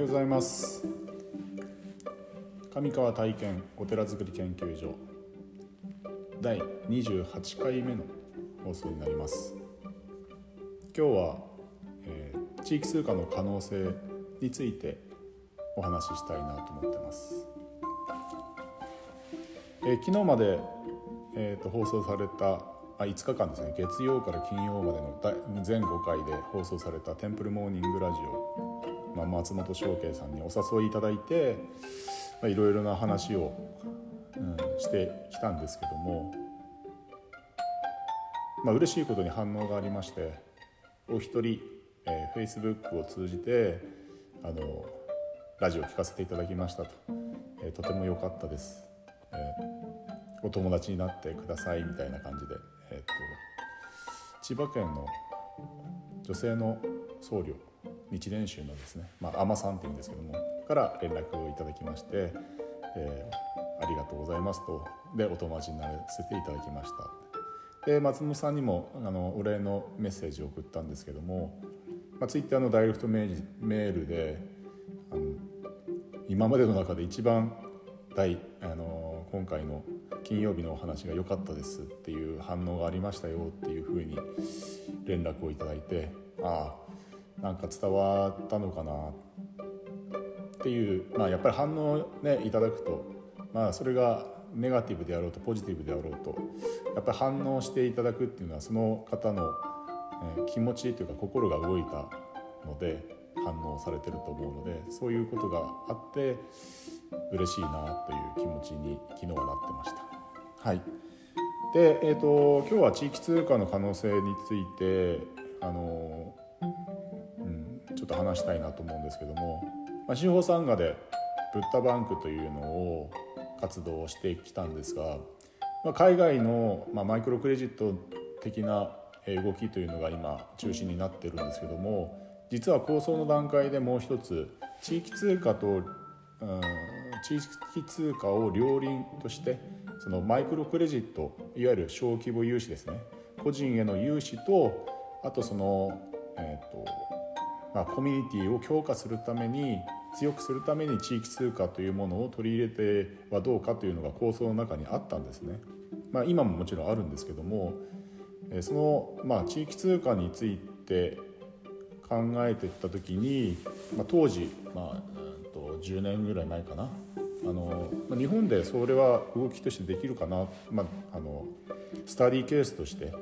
ようございます。上川体験お寺づくり研究所第28回目の放送になります。今日は、えー、地域通貨の可能性についてお話ししたいなと思ってます、えー、昨日まで、えーと、放送されたあ5日間ですね。月曜から金曜までの全5回で放送された「テンプルモーニングラジオ」まあ、松本翔慶さんにお誘いいただいていろいろな話を、うん、してきたんですけども、まあ嬉しいことに反応がありましてお一人、えー、Facebook を通じてあのラジオを聞かせていただきましたと、えー、とても良かったです、えー、お友達になってくださいみたいな感じで、えーと、千葉県の女性の僧侶日蓮宗のですね、まあ、海女さんっていうんですけどもから連絡をいただきまして、えー、ありがとうございますとでお友達にならせていただきました。で松本さんにもあのお礼のメッセージを送ったんですけども、まあ、ツイッターのダイレクトメールであの今までの中で一番大あの今回の金曜日のお話が良かったですっていう反応がありましたよっていうふうに連絡をいただいてああなんか伝わったのかなっていう、まあ、やっぱり反応ねいただくと、まあ、それがネガティブであろうとポジティブであろうとやっぱり反応していただくっていうのはその方の、え気持ちというか心が動いたので反応されてると思うのでそういうことがあって嬉しいなという気持ちに昨日はなってました。はいでえーと、今日は地域通貨の可能性についてあの、うん、ちょっと話したいなと思うんですけどもまあ、司法参加でブッダバンクというのを活動してきたんですが、まあ、海外の、まあ、マイクロクレジット的な動きというのが今中心になってるんですけども実は構想の段階でもう一つ地域通貨と、うん、地域通貨を両輪としてそのマイクロクレジットいわゆる小規模融資ですね。個人への融資とあとその、えーとまあ、コミュニティを強化するために強くするために地域通貨というものを取り入れてはどうかというのが構想の中にあったんですね。まあ、今ももちろんあるんですけどもその、まあ、地域通貨について考えていった時に、まあ、当時、まあ、と10年ぐらい前かなあの日本でそれは動きとしてできるかな、まあ、あのスタディケースとして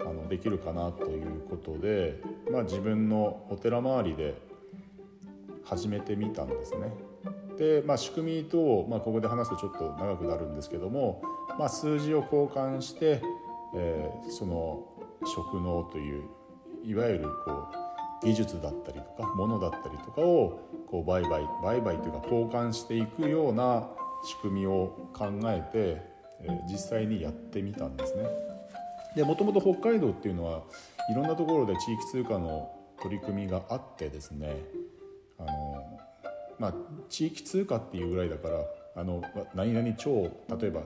あのできるかなということで、まあ、自分のお寺周りで始めてみたんですね。で、まあ、仕組みと、まあ、ここで話すとちょっと長くなるんですけども、まあ、数字を交換して、えー、その職能といういわゆるこう技術だったりとか物だったりとかをこう売買売買というか交換していくような仕組みを考えて、えー、実際にやってみたんですね。でもともと北海道っていうのはいろんなところで地域通貨の取り組みがあってですねあの、まあ、地域通貨っていうぐらいだからあの何々町例えば、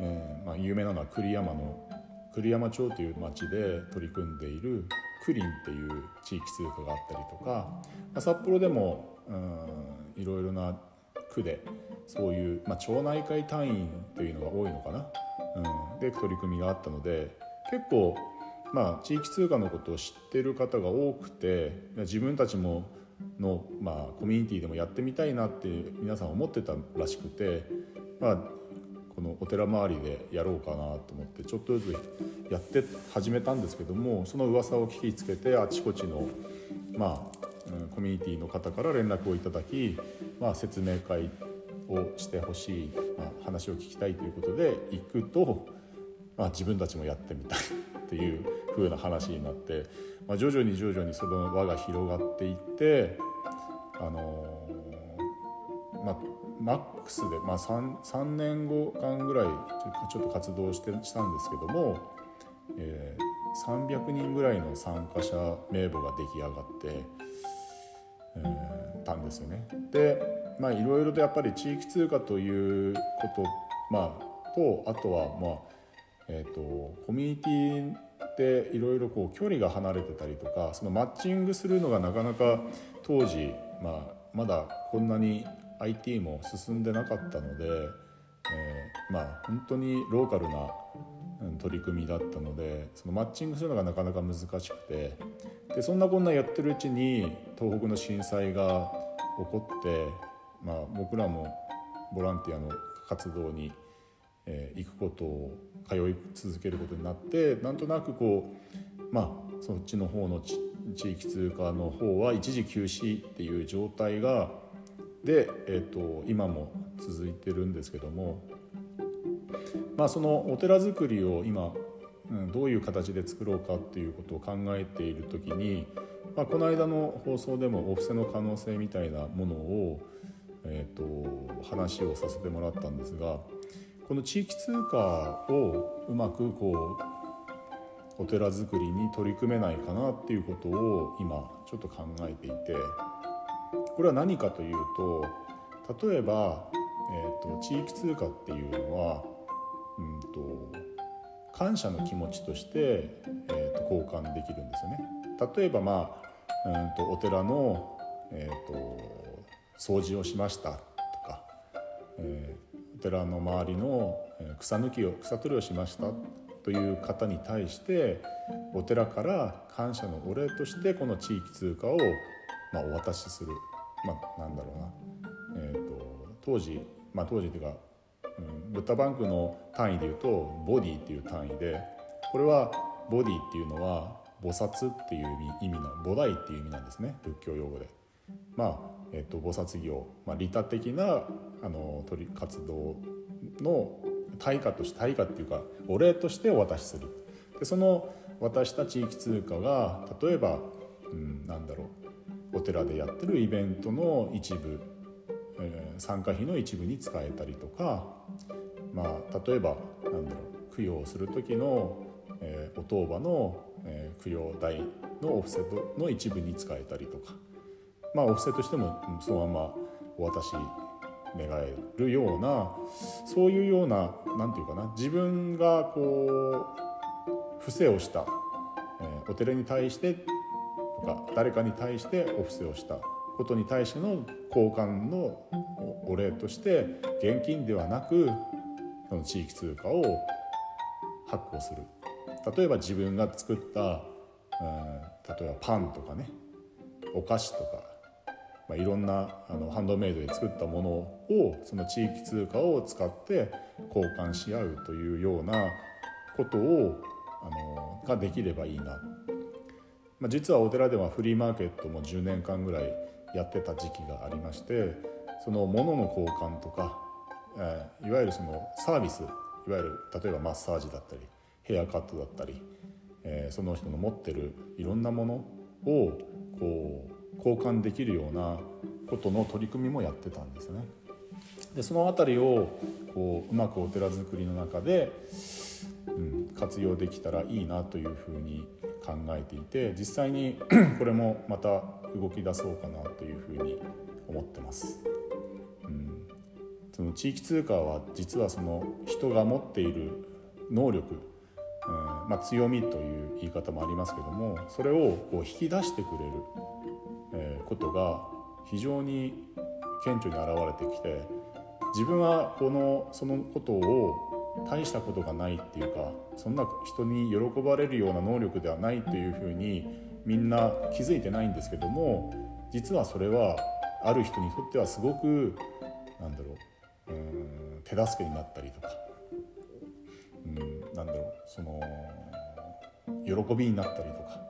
えーまあ、有名なのは栗山の栗山町という町で取り組んでいるクリンっていう地域通貨があったりとか、まあ、札幌でも、うん、いろいろな区でそういう、まあ、町内会単位というのが多いのかな、うん、で取り組みがあったので結構まあ地域通貨のことを知ってる方が多くて自分たちもの、まあ、コミュニティでもやってみたいなって皆さん思ってたらしくて、まあ、このお寺周りでやろうかなと思ってちょっとずつやって始めたんですけどもその噂を聞きつけてあちこちの、まあ、コミュニティの方から連絡をいただき、まあ、説明会をしてほしい、まあ、話を聞きたいということで行くと、あ、自分たちもやってみたいっていう風な話になって、まあ、徐々に徐々にその輪が広がっていってあのー、まあマックスで、まあ3、3, 年後間ぐらいちょっと活動してしたんですけども、えー、300人ぐらいの参加者名簿が出来上がって、えー、たんですよね。でまあいろいろとやっぱり地域通貨ということ、まあ、とあとはまあえーと、コミュニティでいろいろこう距離が離れてたりとかそのマッチングするのがなかなか当時、まあ、まだこんなに IT も進んでなかったので、えー、まあ本当にローカルな取り組みだったのでそのマッチングするのがなかなか難しくてでそんなこんなやってるうちに東北の震災が起こって、まあ、僕らもボランティアの活動に、えー、行くことを通い続けることになってなんとなくこうまあそっちの方の地域通貨の方は一時休止っていう状態がで、えーと、今も続いてるんですけども、まあ、そのお寺作りを今、うん、どういう形で作ろうかっていうことを考えている時に、まあ、この間の放送でもお布施の可能性みたいなものを、えーと、話をさせてもらったんですがこの地域通貨をうまくこうお寺作りに取り組めないかなっていうことを今ちょっと考えていてこれは何かというと例えば、えーと、地域通貨っていうのは、うんと、感謝の気持ちとして、えーと、交換できるんですよね。例えば、まあ、うんとお寺の、えー、と掃除をしましたとか、え、寺の周りの草抜きを草取りをしましたという方に対してお寺から感謝のお礼としてこの地域通貨を、まあ、お渡しするまあ、なんだろうな、えーと、当時、まあ、当時というか、うん、ブッダバンクの単位でいうとボディっていう単位でこれはボディっていうのは菩薩っていう意味の菩提っていう意味なんですね仏教用語で。まあえーと、菩薩業、まあ、利他的なあの取り活動の対価として対価っていうかお礼としてお渡しする。でその渡した地域通貨が例えば、うん、なんだろうお寺でやってるイベントの一部、えー、参加費の一部に使えたりとか、まあ、例えばなんだろう供養する時の、えー、お当場の、えー、供養代のオフセットの一部に使えたりとか、まあ、オフセットしてもそのままお渡し願えるようなそういうような何て言うかな自分がこう不正をした、えー、お寺に対してとか誰かに対してお布施をしたことに対しての交換のお礼として現金ではなくその地域通貨を発行する。例えば自分が作った、うん、例えばパンとかねお菓子とか、まあ、いろんなあのハンドメイドで作ったものをその地域通貨を使って交換し合うというようなことをあのができればいいな。まあ、実はお寺ではフリーマーケットも10年間ぐらいやってた時期がありましてその物の交換とか、えー、いわゆるそのサービスいわゆる例えばマッサージだったりヘアカットだったり、えー、その人の持ってるいろんなものをこう交換できるようなことの取り組みもやってたんですね。でその辺りをこううまくお寺作りの中で、うん、活用できたらいいなというふうに考えていて実際に これもまた動き出そうかなというふうに思ってます。うん、その地域通貨は実はその人が持っている能力、うんまあ、強みという言い方もありますけどもそれをこう引き出してくれる、えー、ことが非常に顕著に現れてきて自分はこのそのことを大したことがないっていうかそんな人に喜ばれるような能力ではないというふうにみんな気づいてないんですけども実はそれはある人にとってはすごくなんだろううん手助けになったりとかうんなんだろうその喜びになったりとか、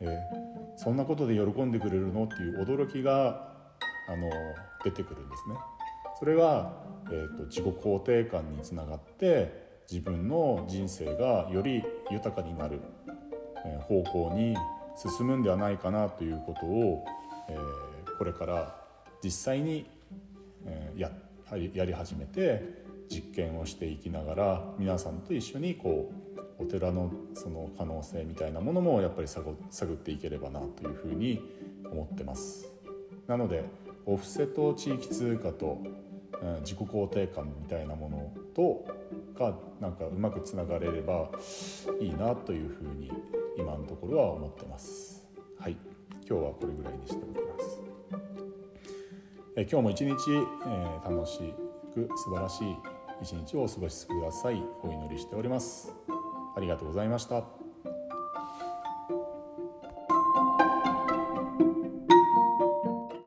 えー、そんなことで喜んでくれるの？っていう驚きがあの出てくるんですね。それは、えーと、自己肯定感につながって自分の人生がより豊かになる、えー、方向に進むんではないかなということを、えー、これから実際に、えー、ややり始めて実験をしていきながら皆さんと一緒にこうお寺のその可能性みたいなものもやっぱり探っていければなというふうに思ってます。なのでお布施と地域通貨と自己肯定感みたいなものとがなんかうまくつながれればいいなというふうに今のところは思ってます。はい、今日はこれぐらいにしておきます。え今日も一日、え楽しく素晴らしい一日をお過ごしください。お祈りしております。ありがとうございました。